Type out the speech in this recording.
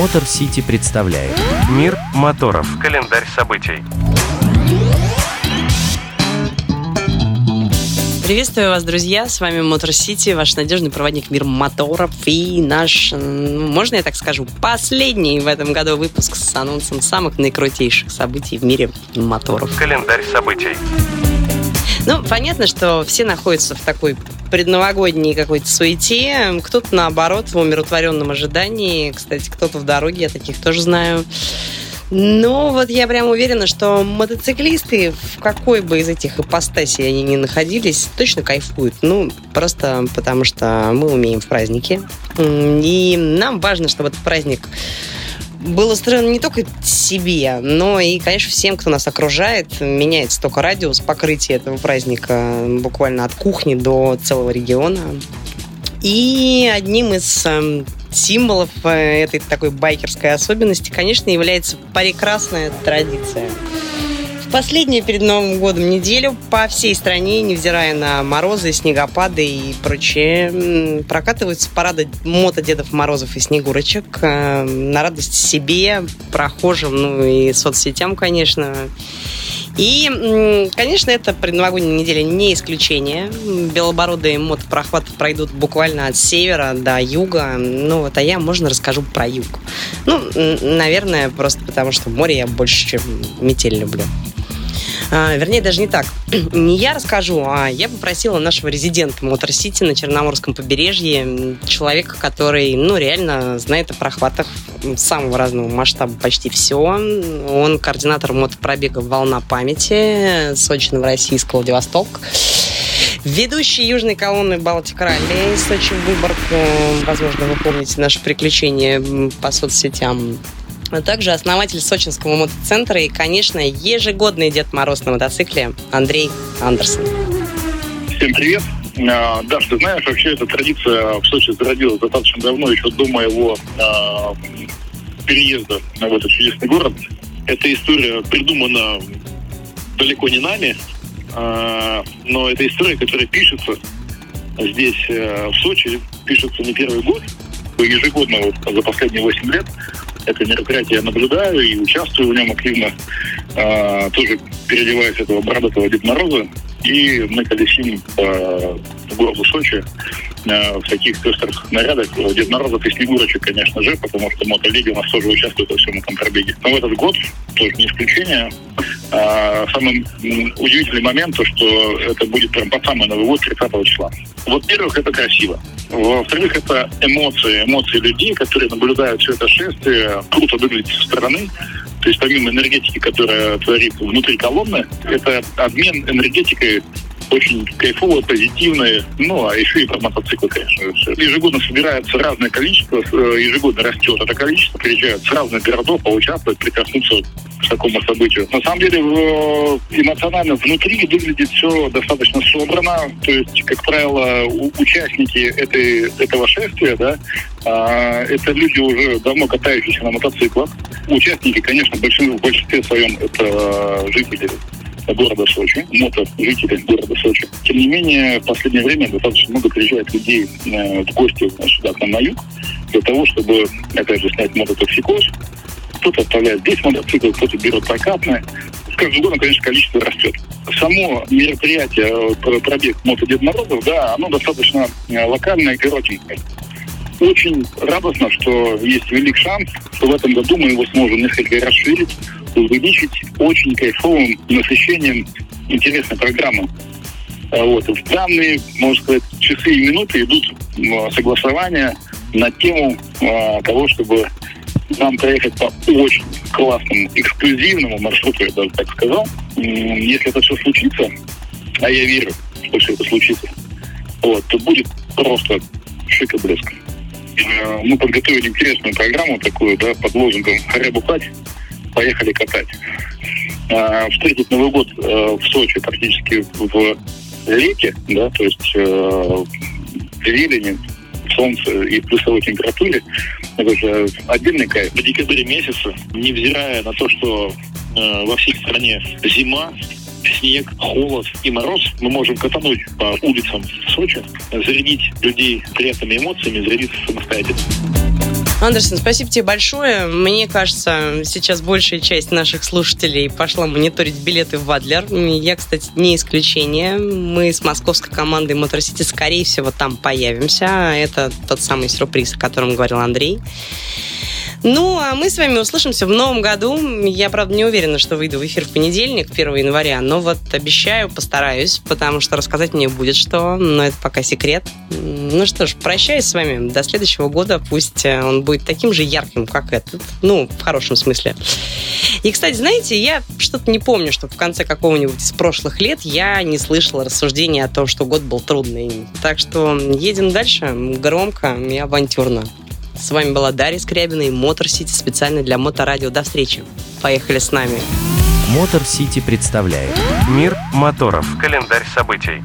Мотор Сити представляет Мир моторов. Календарь событий. Приветствую вас, друзья! С вами Мотор Сити, ваш надежный проводник мир моторов и наш, можно я так скажу, последний в этом году выпуск с анонсом самых наикрутейших событий в мире моторов. Календарь событий. Ну, понятно, что все находятся в такой предновогодней какой-то суете. Кто-то, наоборот, в умиротворенном ожидании. Кстати, кто-то в дороге, я таких тоже знаю. Но вот я прям уверена, что мотоциклисты, в какой бы из этих ипостасей они ни находились, точно кайфуют. Ну, просто потому что мы умеем в праздники. И нам важно, чтобы этот праздник был устроен не только себе, но и, конечно, всем, кто нас окружает. Меняется только радиус покрытия этого праздника буквально от кухни до целого региона. И одним из эм, символов э, этой такой байкерской особенности, конечно, является прекрасная традиция последнюю перед Новым годом неделю по всей стране, невзирая на морозы, снегопады и прочее, прокатываются парады мото-дедов Морозов и Снегурочек э, на радость себе, прохожим, ну и соцсетям, конечно. И, конечно, это предновогодняя неделя не исключение. Белобородые мотопрохваты пройдут буквально от севера до юга. Ну вот, а я, можно, расскажу про юг. Ну, наверное, просто потому что море я больше, чем метель люблю. А, вернее, даже не так. Не я расскажу, а я попросила нашего резидента Мотор Сити на Черноморском побережье, человека, который, ну, реально знает о прохватах самого разного масштаба почти все. Он координатор мотопробега «Волна памяти» Сочи-Новороссийск, Владивосток. Ведущий южной колонны Балтик Ралли Сочи Выборг. Возможно, вы помните наши приключения по соцсетям а также основатель сочинского мотоцентра и, конечно, ежегодный Дед Мороз на мотоцикле Андрей Андерсон. Всем привет! А, да, ты знаешь, вообще эта традиция в Сочи зародилась достаточно давно, еще до моего э, переезда в этот чудесный город. Эта история придумана далеко не нами, э, но это история, которая пишется здесь, э, в Сочи, пишется не первый год, ежегодно вот, за последние 8 лет это мероприятие я наблюдаю и участвую в нем активно. А, тоже переодеваюсь этого бородатого Деда Мороза. И мы колесим по городу Сочи а, в таких пестрых нарядах. Дед Морозов и Снегурочек, конечно же, потому что мотолига у нас тоже участвует во всем этом пробеге. Но в этот год, тоже не исключение, а, самый удивительный момент, то, что это будет прям под самый Новый год 30 числа. Во-первых, это красиво. Во-вторых, это эмоции, эмоции людей, которые наблюдают все это шествие, круто выглядит со стороны. То есть помимо энергетики, которая творится внутри колонны, это обмен энергетикой очень кайфовые, позитивные. Ну, а еще и про мотоциклы, конечно. Ежегодно собирается разное количество, э, ежегодно растет это количество, приезжают с разных городов поучаствовать, прикоснуться к такому событию. На самом деле, эмоционально внутри выглядит все достаточно собрано. То есть, как правило, участники этой, этого шествия, да, а, это люди уже давно катающиеся на мотоциклах. Участники, конечно, в большинстве своем это жители города Сочи, мото жители города Сочи. Тем не менее, в последнее время достаточно много приезжает людей э, в гости сюда, к нам на юг, для того, чтобы, опять же, снять мототоксикоз. Кто-то оставляет здесь мотоцикл, кто-то берет прокатное. С каждым годом, конечно, количество растет. Само мероприятие, э, пробег Мото Дед Морозов, да, оно достаточно э, локальное и коротенькое очень радостно, что есть велик шанс, что в этом году мы его сможем несколько расширить, увеличить очень кайфовым насыщением интересной программы. А вот. В данные, можно сказать, часы и минуты идут согласования на тему а, того, чтобы нам проехать по очень классному, эксклюзивному маршруту, я даже так сказал. Если это все случится, а я верю, что все это случится, вот, то будет просто шик и блеск. Э, мы подготовили интересную программу такую, да, под лозунгом «Харя бухать, поехали катать». А, встретить Новый год э, в Сочи практически в лете, да, то есть э, в зелени, солнце и в плюсовой температуре, это же отдельный кайф. В декабре месяце, невзирая на то, что э, во всей стране зима, снег, холод и мороз, мы можем катануть по улицам Сочи, зарядить людей приятными эмоциями, зарядиться самостоятельно. Андерсон, спасибо тебе большое. Мне кажется, сейчас большая часть наших слушателей пошла мониторить билеты в Вадлер. Я, кстати, не исключение. Мы с московской командой Motor City, скорее всего, там появимся. Это тот самый сюрприз, о котором говорил Андрей. Ну, а мы с вами услышимся в новом году. Я, правда, не уверена, что выйду в эфир в понедельник, 1 января, но вот обещаю, постараюсь, потому что рассказать мне будет что, но это пока секрет. Ну что ж, прощаюсь с вами до следующего года. Пусть э, он будет таким же ярким, как этот. Ну, в хорошем смысле. И, кстати, знаете, я что-то не помню, что в конце какого-нибудь из прошлых лет я не слышала рассуждения о том, что год был трудный. Так что едем дальше громко и авантюрно. С вами была Дарья Скрябина и Мотор Сити специально для Моторадио. До встречи. Поехали с нами. Мотор Сити представляет Мир моторов. Календарь событий.